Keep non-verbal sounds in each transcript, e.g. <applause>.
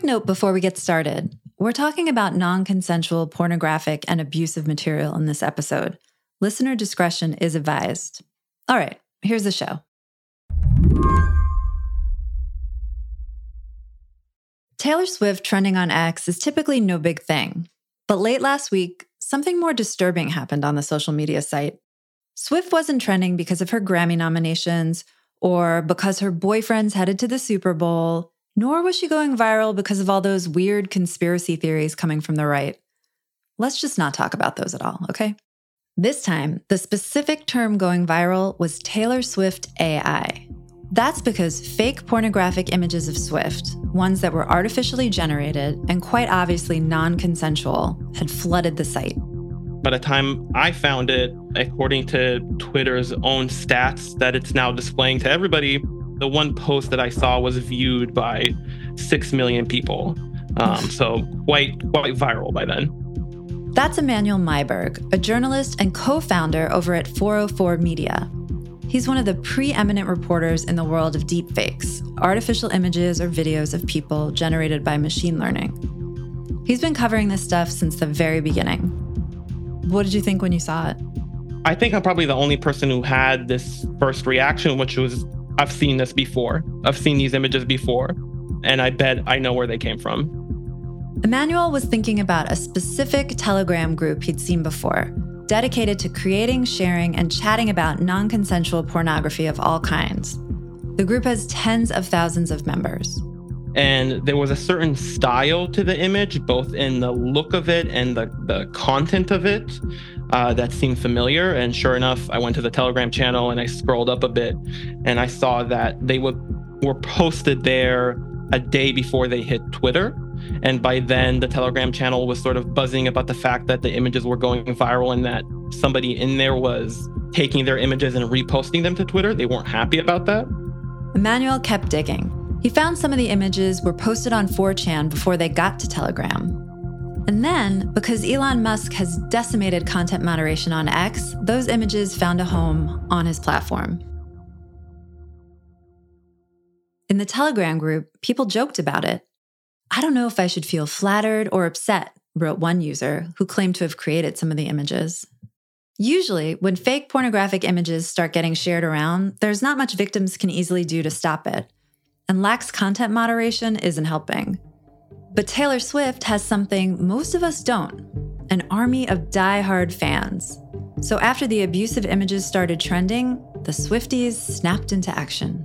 quick note before we get started we're talking about non consensual, pornographic, and abusive material in this episode. Listener discretion is advised. All right, here's the show. Taylor Swift trending on X is typically no big thing. But late last week, something more disturbing happened on the social media site. Swift wasn't trending because of her Grammy nominations or because her boyfriend's headed to the Super Bowl nor was she going viral because of all those weird conspiracy theories coming from the right. Let's just not talk about those at all, okay? This time, the specific term going viral was Taylor Swift AI. That's because fake pornographic images of Swift, ones that were artificially generated and quite obviously non consensual, had flooded the site. By the time I found it, according to Twitter's own stats that it's now displaying to everybody, the one post that I saw was viewed by six million people. Um, so quite quite viral by then. That's Emanuel Maiberg, a journalist and co-founder over at 404 Media. He's one of the preeminent reporters in the world of deepfakes, artificial images or videos of people generated by machine learning. He's been covering this stuff since the very beginning. What did you think when you saw it? I think I'm probably the only person who had this first reaction, which was I've seen this before. I've seen these images before, and I bet I know where they came from. Emanuel was thinking about a specific Telegram group he'd seen before, dedicated to creating, sharing, and chatting about non consensual pornography of all kinds. The group has tens of thousands of members. And there was a certain style to the image, both in the look of it and the, the content of it, uh, that seemed familiar. And sure enough, I went to the Telegram channel and I scrolled up a bit and I saw that they were, were posted there a day before they hit Twitter. And by then, the Telegram channel was sort of buzzing about the fact that the images were going viral and that somebody in there was taking their images and reposting them to Twitter. They weren't happy about that. Emanuel kept digging. He found some of the images were posted on 4chan before they got to Telegram. And then, because Elon Musk has decimated content moderation on X, those images found a home on his platform. In the Telegram group, people joked about it. I don't know if I should feel flattered or upset, wrote one user who claimed to have created some of the images. Usually, when fake pornographic images start getting shared around, there's not much victims can easily do to stop it and lax content moderation isn't helping. But Taylor Swift has something most of us don't an army of die-hard fans. So after the abusive images started trending, the Swifties snapped into action.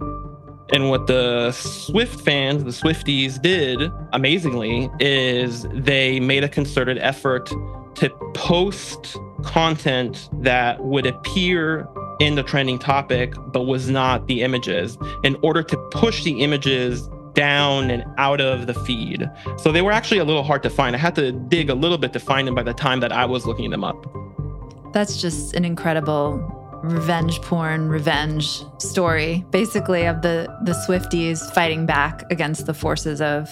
And what the Swift fans, the Swifties, did amazingly is they made a concerted effort to post content that would appear in the trending topic, but was not the images, in order to push the images down and out of the feed. So they were actually a little hard to find. I had to dig a little bit to find them by the time that I was looking them up. That's just an incredible revenge porn revenge story basically of the the Swifties fighting back against the forces of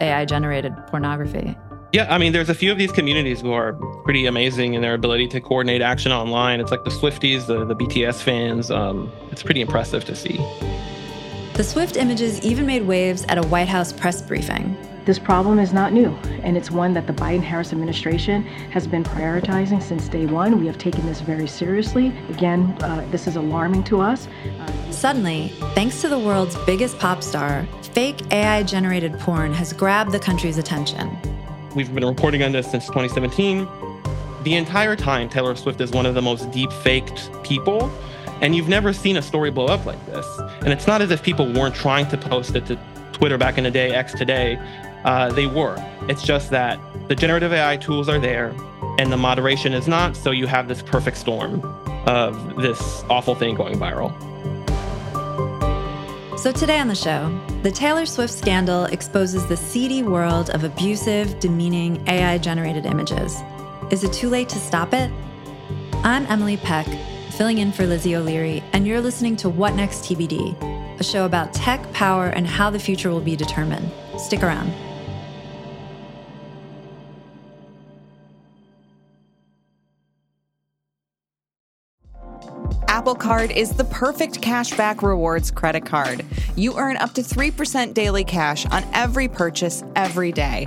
AI generated pornography. Yeah, I mean, there's a few of these communities who are pretty amazing in their ability to coordinate action online. It's like the Swifties, the, the BTS fans. Um, it's pretty impressive to see. The Swift images even made waves at a White House press briefing. This problem is not new, and it's one that the Biden Harris administration has been prioritizing since day one. We have taken this very seriously. Again, uh, this is alarming to us. Uh, Suddenly, thanks to the world's biggest pop star, fake AI generated porn has grabbed the country's attention. We've been reporting on this since 2017. The entire time, Taylor Swift is one of the most deep faked people. And you've never seen a story blow up like this. And it's not as if people weren't trying to post it to Twitter back in the day, X today. Uh, they were. It's just that the generative AI tools are there and the moderation is not. So you have this perfect storm of this awful thing going viral. So, today on the show, the Taylor Swift scandal exposes the seedy world of abusive, demeaning AI generated images. Is it too late to stop it? I'm Emily Peck, filling in for Lizzie O'Leary, and you're listening to What Next TBD, a show about tech, power, and how the future will be determined. Stick around. Apple Card is the perfect cashback rewards credit card. You earn up to 3% daily cash on every purchase every day.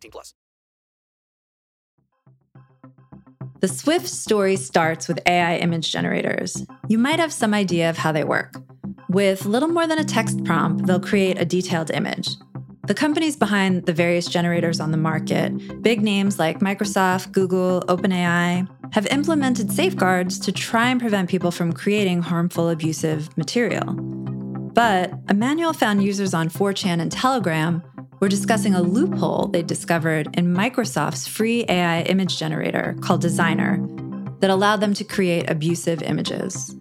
18 plus. The Swift story starts with AI image generators. You might have some idea of how they work. With little more than a text prompt, they'll create a detailed image. The companies behind the various generators on the market, big names like Microsoft, Google, OpenAI, have implemented safeguards to try and prevent people from creating harmful, abusive material. But Emanuel found users on 4chan and Telegram were discussing a loophole they discovered in Microsoft's free AI image generator called Designer that allowed them to create abusive images.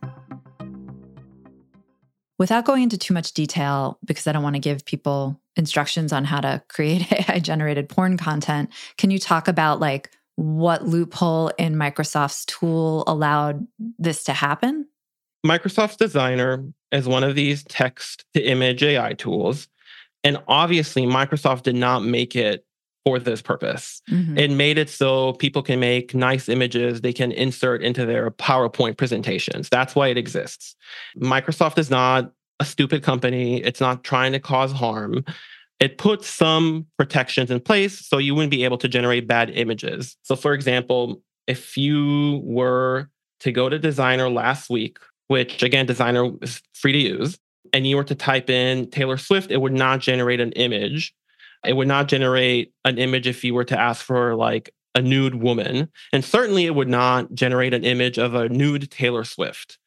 Without going into too much detail, because I don't want to give people instructions on how to create <laughs> AI generated porn content, can you talk about like what loophole in Microsoft's tool allowed this to happen? Microsoft's Designer is one of these text to image AI tools. And obviously, Microsoft did not make it for this purpose. Mm-hmm. It made it so people can make nice images they can insert into their PowerPoint presentations. That's why it exists. Microsoft is not a stupid company, it's not trying to cause harm it puts some protections in place so you wouldn't be able to generate bad images. So, for example, if you were to go to Designer last week, which again, Designer is free to use, and you were to type in Taylor Swift, it would not generate an image. It would not generate an image if you were to ask for like a nude woman. And certainly it would not generate an image of a nude Taylor Swift.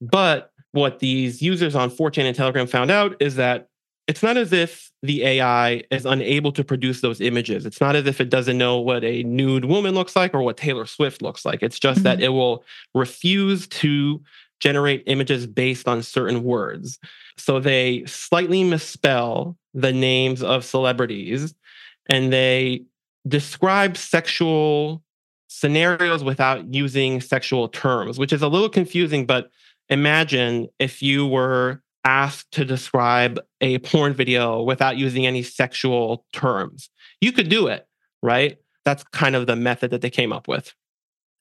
But what these users on 4chan and Telegram found out is that it's not as if the AI is unable to produce those images. It's not as if it doesn't know what a nude woman looks like or what Taylor Swift looks like. It's just mm-hmm. that it will refuse to generate images based on certain words. So they slightly misspell the names of celebrities and they describe sexual scenarios without using sexual terms, which is a little confusing. But imagine if you were asked to describe a porn video without using any sexual terms. You could do it, right? That's kind of the method that they came up with.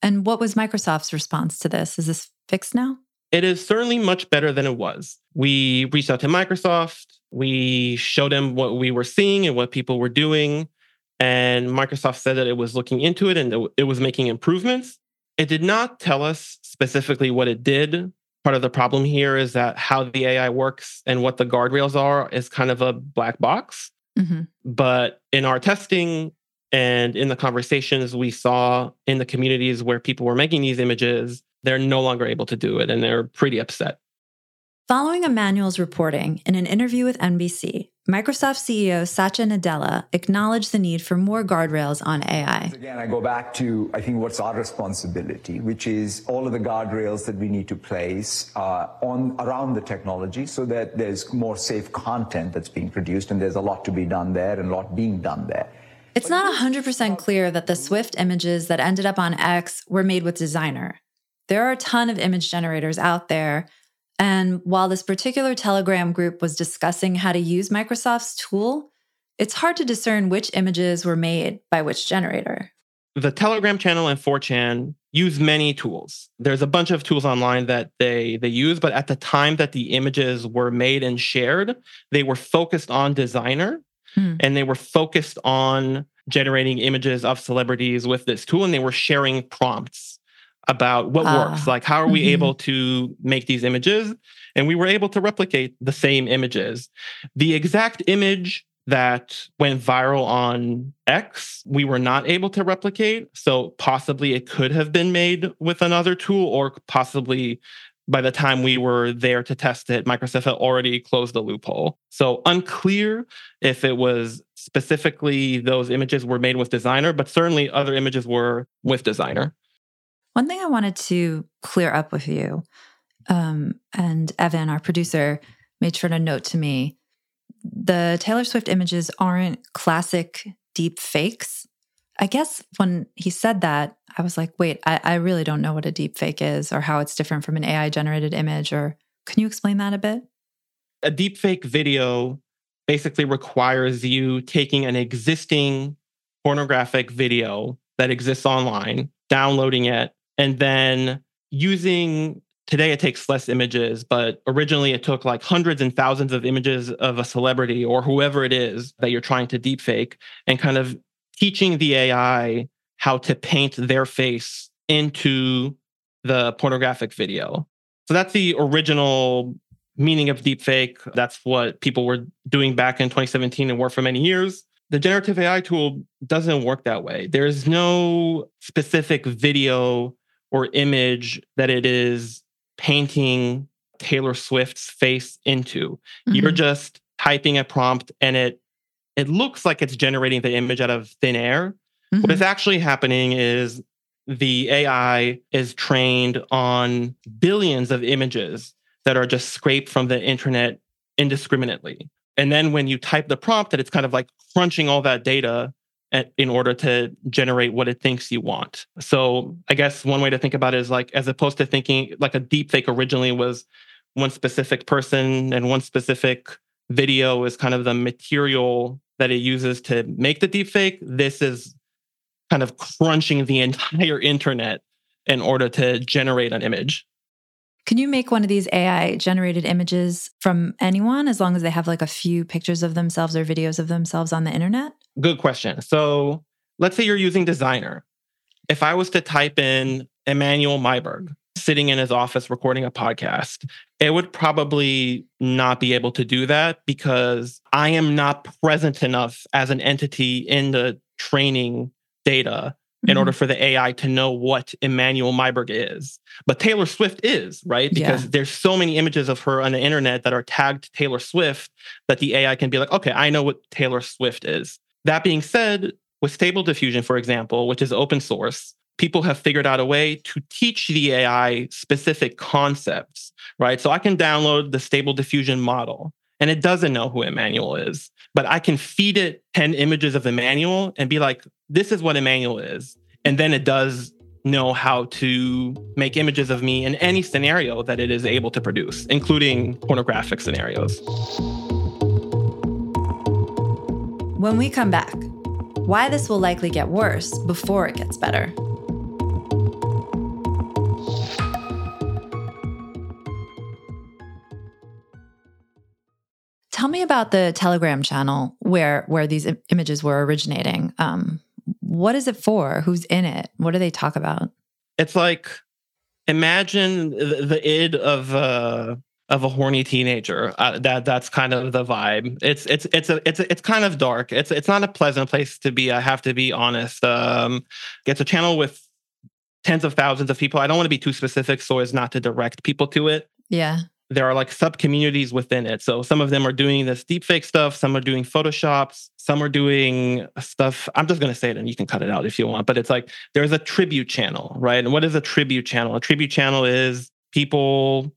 And what was Microsoft's response to this? Is this fixed now? It is certainly much better than it was. We reached out to Microsoft. We showed them what we were seeing and what people were doing. And Microsoft said that it was looking into it and it was making improvements. It did not tell us specifically what it did part of the problem here is that how the AI works and what the guardrails are is kind of a black box. Mm-hmm. But in our testing and in the conversations we saw in the communities where people were making these images, they're no longer able to do it and they're pretty upset. Following Emanuel's reporting in an interview with NBC, Microsoft CEO Satya Nadella acknowledged the need for more guardrails on AI. Again, I go back to, I think, what's our responsibility, which is all of the guardrails that we need to place uh, on around the technology so that there's more safe content that's being produced, and there's a lot to be done there and a lot being done there. It's not 100% clear that the Swift images that ended up on X were made with Designer. There are a ton of image generators out there and while this particular Telegram group was discussing how to use Microsoft's tool, it's hard to discern which images were made by which generator. The Telegram channel and 4chan use many tools. There's a bunch of tools online that they they use, but at the time that the images were made and shared, they were focused on designer hmm. and they were focused on generating images of celebrities with this tool and they were sharing prompts about what Ah, works. Like, how are we mhm. able to make these images? And we were able to replicate the same images. The exact image that went viral on X, we were not able to replicate. So possibly it could have been made with another tool, or possibly by the time we were there to test it, Microsoft had already closed the loophole. So unclear if it was specifically those images were made with designer, but certainly other images were with designer. One thing I wanted to clear up with you, um, and Evan, our producer, made sure to note to me the Taylor Swift images aren't classic deep fakes. I guess when he said that, I was like, wait, I, I really don't know what a deep fake is or how it's different from an AI generated image. Or can you explain that a bit? A deep fake video basically requires you taking an existing pornographic video that exists online, downloading it, and then using today it takes less images, but originally it took like hundreds and thousands of images of a celebrity or whoever it is that you're trying to deepfake and kind of teaching the AI how to paint their face into the pornographic video. So that's the original meaning of deepfake. That's what people were doing back in 2017 and were for many years. The generative AI tool doesn't work that way. There's no specific video or image that it is painting Taylor Swift's face into. You're Mhm. just typing a prompt and it it looks like it's generating the image out of thin air. What Mhm. is actually happening is the AI is trained on billions of images that are just scraped from the internet indiscriminately. And then when you type the prompt, that it's kind of like crunching all that data in order to generate what it thinks you want. So I guess one way to think about it is like, as opposed to thinking like a deep fake originally was one specific person and one specific video is kind of the material that it uses to make the deep fake. This is kind of crunching the entire internet in order to generate an image. Can you make one of these AI generated images from anyone as long as they have like a few pictures of themselves or videos of themselves on the internet? Good question. So let's say you're using Designer. If I was to type in Emanuel Maiberg sitting in his office recording a podcast, it would probably not be able to do that because I am not present enough as an entity in the training data in Mhm. order for the AI to know what Emanuel Maiberg is. But Taylor Swift is, right? Because Yeah. there's so many images of her on the internet that are tagged Taylor Swift that the AI can be like, okay, I know what Taylor Swift is. That being said, with Stable Diffusion, for example, which is open source, people have figured out a way to teach the AI specific concepts, right? So I can download the Stable Diffusion model and it doesn't know who Emanuel is, but I can feed it 10 images of Emanuel and be like, this is what Emanuel is. And then it does know how to make images of me in any scenario that it is able to produce, including pornographic scenarios. When we come back, why this will likely get worse before it gets better. Tell me about the Telegram channel where where these im- images were originating. Um, what is it for? Who's in it? What do they talk about? It's like imagine the, the id of uh of a horny teenager. Uh, that that's kind of the vibe. It's it's it's a it's a, it's kind of dark. It's it's not a pleasant place to be. I have to be honest. Um, it's a channel with tens of thousands of people. I don't want to be too specific so as not to direct people to it. Yeah. There are like sub communities within it. So some of them are doing this deepfake stuff. Some are doing photoshops. Some are doing stuff. I'm just going to say it and you can cut it out if you want. But it's like there's a tribute channel, right? And what is a tribute channel? A tribute channel is people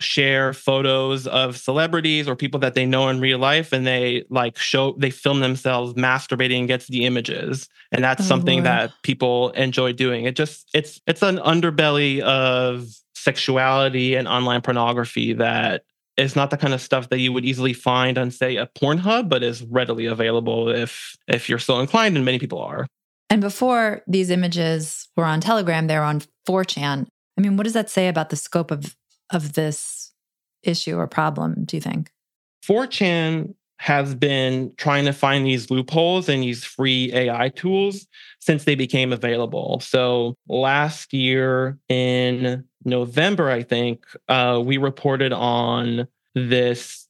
share photos of celebrities or people that they know in real life and they like show they film themselves masturbating against the images and that's Oh, something Lord. that people enjoy doing it just it's it's an underbelly of sexuality and online pornography that is not the kind of stuff that you would easily find on say a Pornhub but is readily available if if you're so inclined and many people are And before these images were on Telegram, they were on 4chan. I mean, what does that say about the scope of of this issue or problem, do you think? 4chan has been trying to find these loopholes in these free AI tools since they became available. So last year in November, I think, uh, we reported on this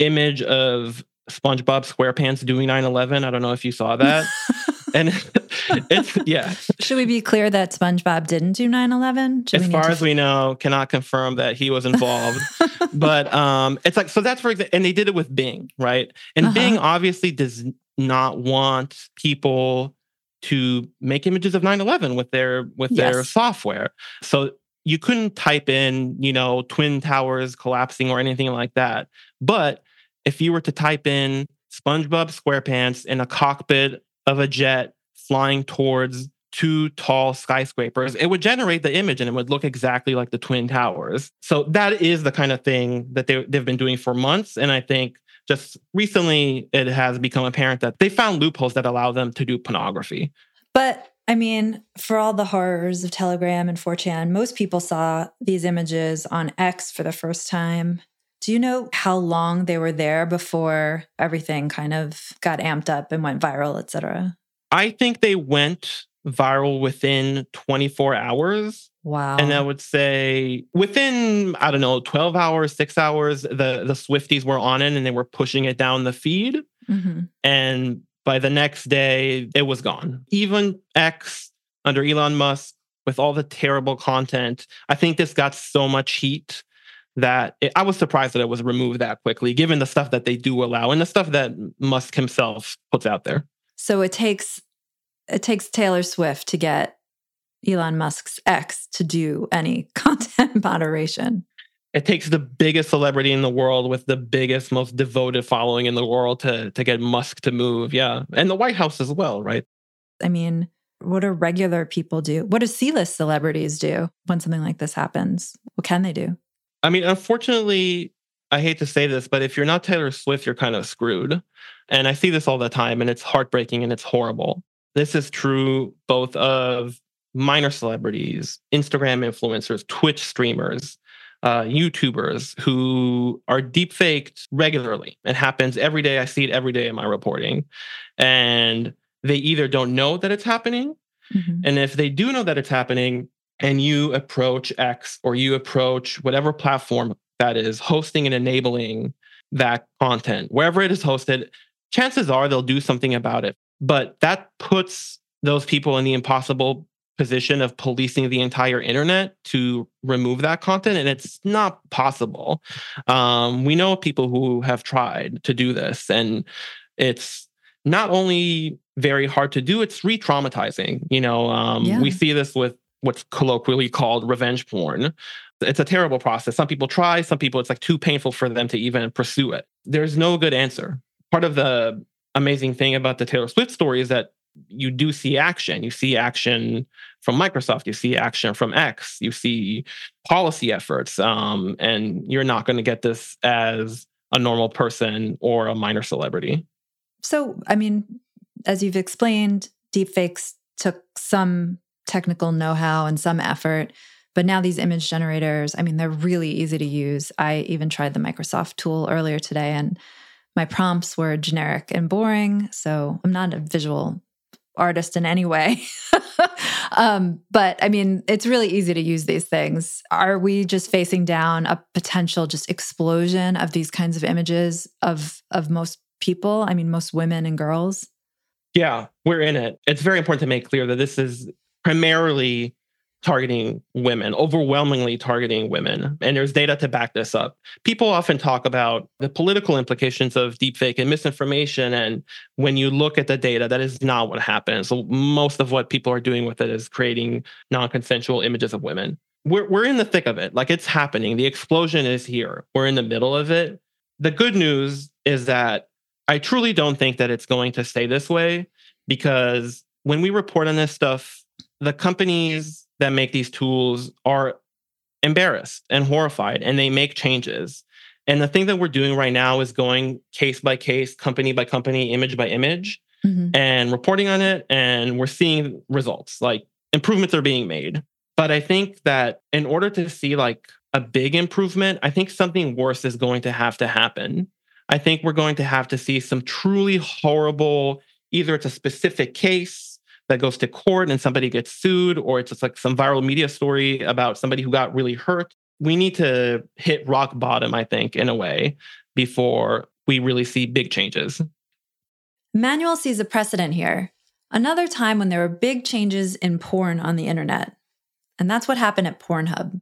image of SpongeBob SquarePants doing 9 11. I don't know if you saw that. <laughs> and <laughs> it's, yeah. Should we be clear that SpongeBob didn't do 9 11? As far to... as we know, cannot confirm that he was involved. <laughs> but um, it's like, so that's for example, and they did it with Bing, right? And uh-huh. Bing obviously does not want people to make images of 9-11 with their with yes. their software so you couldn't type in you know twin towers collapsing or anything like that but if you were to type in SpongeBob SquarePants in a cockpit of a jet flying towards two tall skyscrapers, it would generate the image and it would look exactly like the Twin Towers. So that is the kind of thing that they, they've been doing for months. And I think just recently it has become apparent that they found loopholes that allow them to do pornography. But I mean, for all the horrors of Telegram and 4chan, most people saw these images on X for the first time do you know how long they were there before everything kind of got amped up and went viral, et cetera? I think they went viral within 24 hours. Wow. And I would say within, I don't know, 12 hours, six hours, the, the Swifties were on it and they were pushing it down the feed. Mm-hmm. And by the next day, it was gone. Even X under Elon Musk, with all the terrible content, I think this got so much heat that it, I was surprised that it was removed that quickly, given the stuff that they do allow and the stuff that Musk himself puts out there. So it takes it takes Taylor Swift to get Elon Musk's X to do any <laughs> content moderation. It takes the biggest celebrity in the world with the biggest, most devoted following in the world to to get Musk to move. Yeah, and the White House as well, right? I mean, what do regular people do? What do C-list celebrities do when something like this happens? What can they do? I mean, unfortunately, I hate to say this, but if you're not Taylor Swift, you're kind of screwed. And I see this all the time, and it's heartbreaking and it's horrible. This is true both of minor celebrities, Instagram influencers, Twitch streamers, uh, YouTubers who are deepfaked regularly. It happens every day. I see it every day in my reporting. And they either don't know that it's happening. Mm-hmm. And if they do know that it's happening, and you approach X or you approach whatever platform that is hosting and enabling that content, wherever it is hosted, chances are they'll do something about it. But that puts those people in the impossible position of policing the entire internet to remove that content and it's not possible um, we know people who have tried to do this and it's not only very hard to do it's re-traumatizing you know um, yeah. we see this with what's colloquially called revenge porn. It's a terrible process. Some people try, some people it's like too painful for them to even pursue it. There's no good answer. Part of the amazing thing about the Taylor Swift story is that you do see action. You see action from Microsoft. You see action from X. You see policy efforts. Um, and you're not going to get this as a normal person or a minor celebrity. So, I mean, as you've explained, deepfakes took some technical know how and some effort. But now these image generators, I mean, they're really easy to use. I even tried the Microsoft tool earlier today, and my prompts were generic and boring. So I'm not a visual artist in any way. <laughs> um, but I mean, it's really easy to use these things. Are we just facing down a potential just explosion of these kinds of images of of most people? I mean, most women and girls. Yeah, we're in it. It's very important to make clear that this is primarily targeting women, overwhelmingly targeting women. And there's data to back this up. People often talk about the political implications of deepfake and misinformation. And when you look at the data, that is not what happens. Most of what people are doing with it is creating non consensual images of women. We're, we're in the thick of it. Like it's happening. The explosion is here. We're in the middle of it. The good news is that I truly don't think that it's going to stay this way because when we report on this stuff, the companies that make these tools are embarrassed and horrified and they make changes. And the thing that we're doing right now is going case by case, company by company, image by image, mm-hmm. and reporting on it. And we're seeing results like improvements are being made. But I think that in order to see like a big improvement, I think something worse is going to have to happen. I think we're going to have to see some truly horrible, either it's a specific case that goes to court and somebody gets sued, or it's just like some viral media story about somebody who got really hurt. We need to hit rock bottom, I think, in a way, before we really see big changes. Manuel sees a precedent here. Another time when there were big changes in porn on the internet. And that's what happened at Pornhub.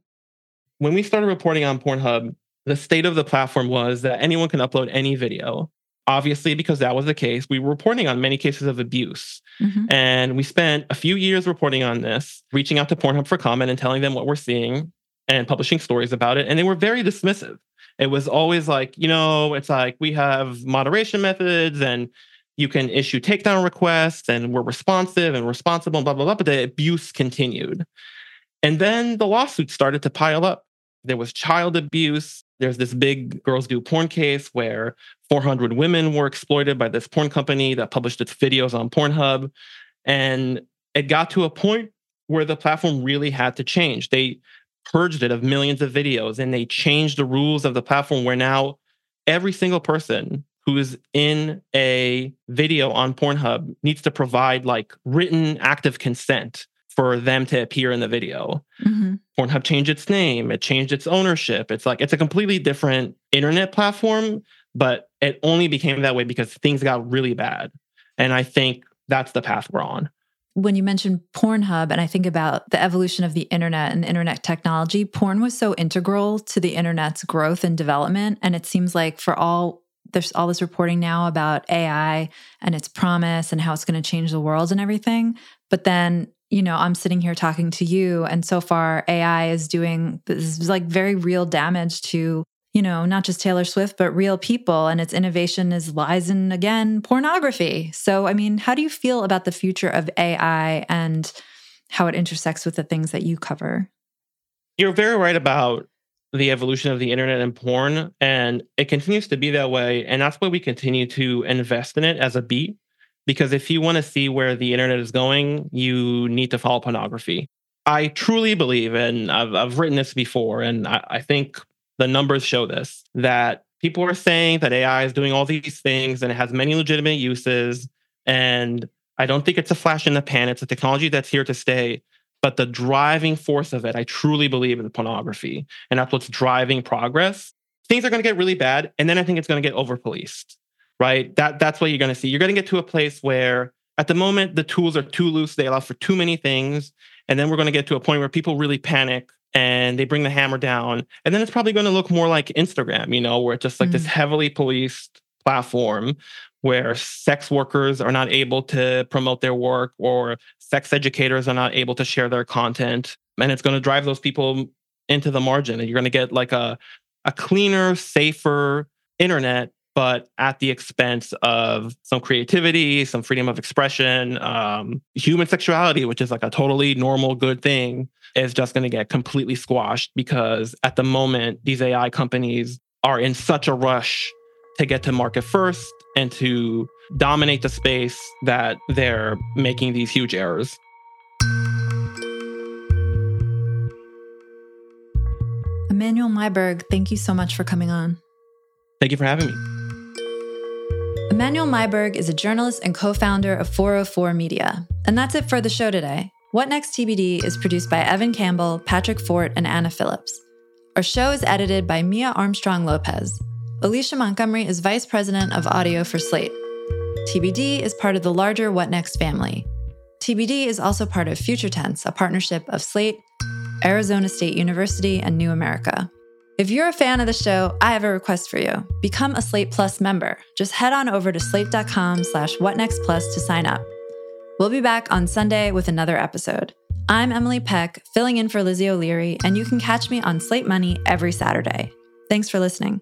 When we started reporting on Pornhub, the state of the platform was that anyone can upload any video. Obviously, because that was the case, we were reporting on many cases of abuse. Mm-hmm. And we spent a few years reporting on this, reaching out to Pornhub for comment and telling them what we're seeing and publishing stories about it. And they were very dismissive. It was always like, you know, it's like we have moderation methods and you can issue takedown requests and we're responsive and responsible, and blah, blah, blah. But the abuse continued. And then the lawsuits started to pile up. There was child abuse. There's this big girls do porn case where 400 women were exploited by this porn company that published its videos on Pornhub. And it got to a point where the platform really had to change. They purged it of millions of videos and they changed the rules of the platform where now every single person who is in a video on Pornhub needs to provide like written active consent for them to appear in the video. Mm-hmm. Pornhub changed its name, it changed its ownership. It's like it's a completely different internet platform, but it only became that way because things got really bad. And I think that's the path we're on. When you mentioned Pornhub, and I think about the evolution of the internet and internet technology, porn was so integral to the internet's growth and development. And it seems like for all there's all this reporting now about AI and its promise and how it's going to change the world and everything. But then you know, I'm sitting here talking to you, and so far AI is doing this like very real damage to, you know, not just Taylor Swift, but real people. And its innovation is lies in again pornography. So, I mean, how do you feel about the future of AI and how it intersects with the things that you cover? You're very right about the evolution of the internet and porn, and it continues to be that way. And that's why we continue to invest in it as a beat because if you want to see where the internet is going, you need to follow pornography. I truly believe, and I've, I've written this before, and I, I think the numbers show this that people are saying that AI is doing all these things and it has many legitimate uses. And I don't think it's a flash in the pan. It's a technology that's here to stay. But the driving force of it, I truly believe, is pornography. And that's what's driving progress. Things are going to get really bad. And then I think it's going to get over policed right? That that's what you're going to see. You're going to get to a place where at the moment the tools are too loose, they allow for too many things, and then we're going to get to a point where people really panic and they bring the hammer down, and then it's probably going to look more like Instagram, you know, where it's just like mm this heavily policed platform where sex workers are not able to promote their work or sex educators are not able to share their content and it's going to drive those people into the margin and you're going to get like a a cleaner safer internet but at the expense of some creativity, some freedom of expression, um, human sexuality, which is like a totally normal, good thing, is just going to get completely squashed because at the moment, these AI companies are in such a rush to get to market first and to dominate the space that they're making these huge errors. Emanuel Maiberg, thank you so much for coming on. Thank you for having me. Emanuel Maiberg is a journalist and co founder of 404 Media. And that's it for the show today. What Next TBD is produced by Evan Campbell, Patrick Fort, and Anna Phillips. Our show is edited by Mia Armstrong Lopez. Alicia Montgomery is vice president of audio for Slate. TBD is part of the larger What Next family. TBD is also part of Future Tense, a partnership of Slate, Arizona State University, and New America. If you're a fan of the show, I have a request for you. Become a Slate Plus member. Just head on over to slate.com slash whatnextplus to sign up. We'll be back on Sunday with another episode. I'm Emily Peck, filling in for Lizzie O'Leary, and you can catch me on Slate Money every Saturday. Thanks for listening.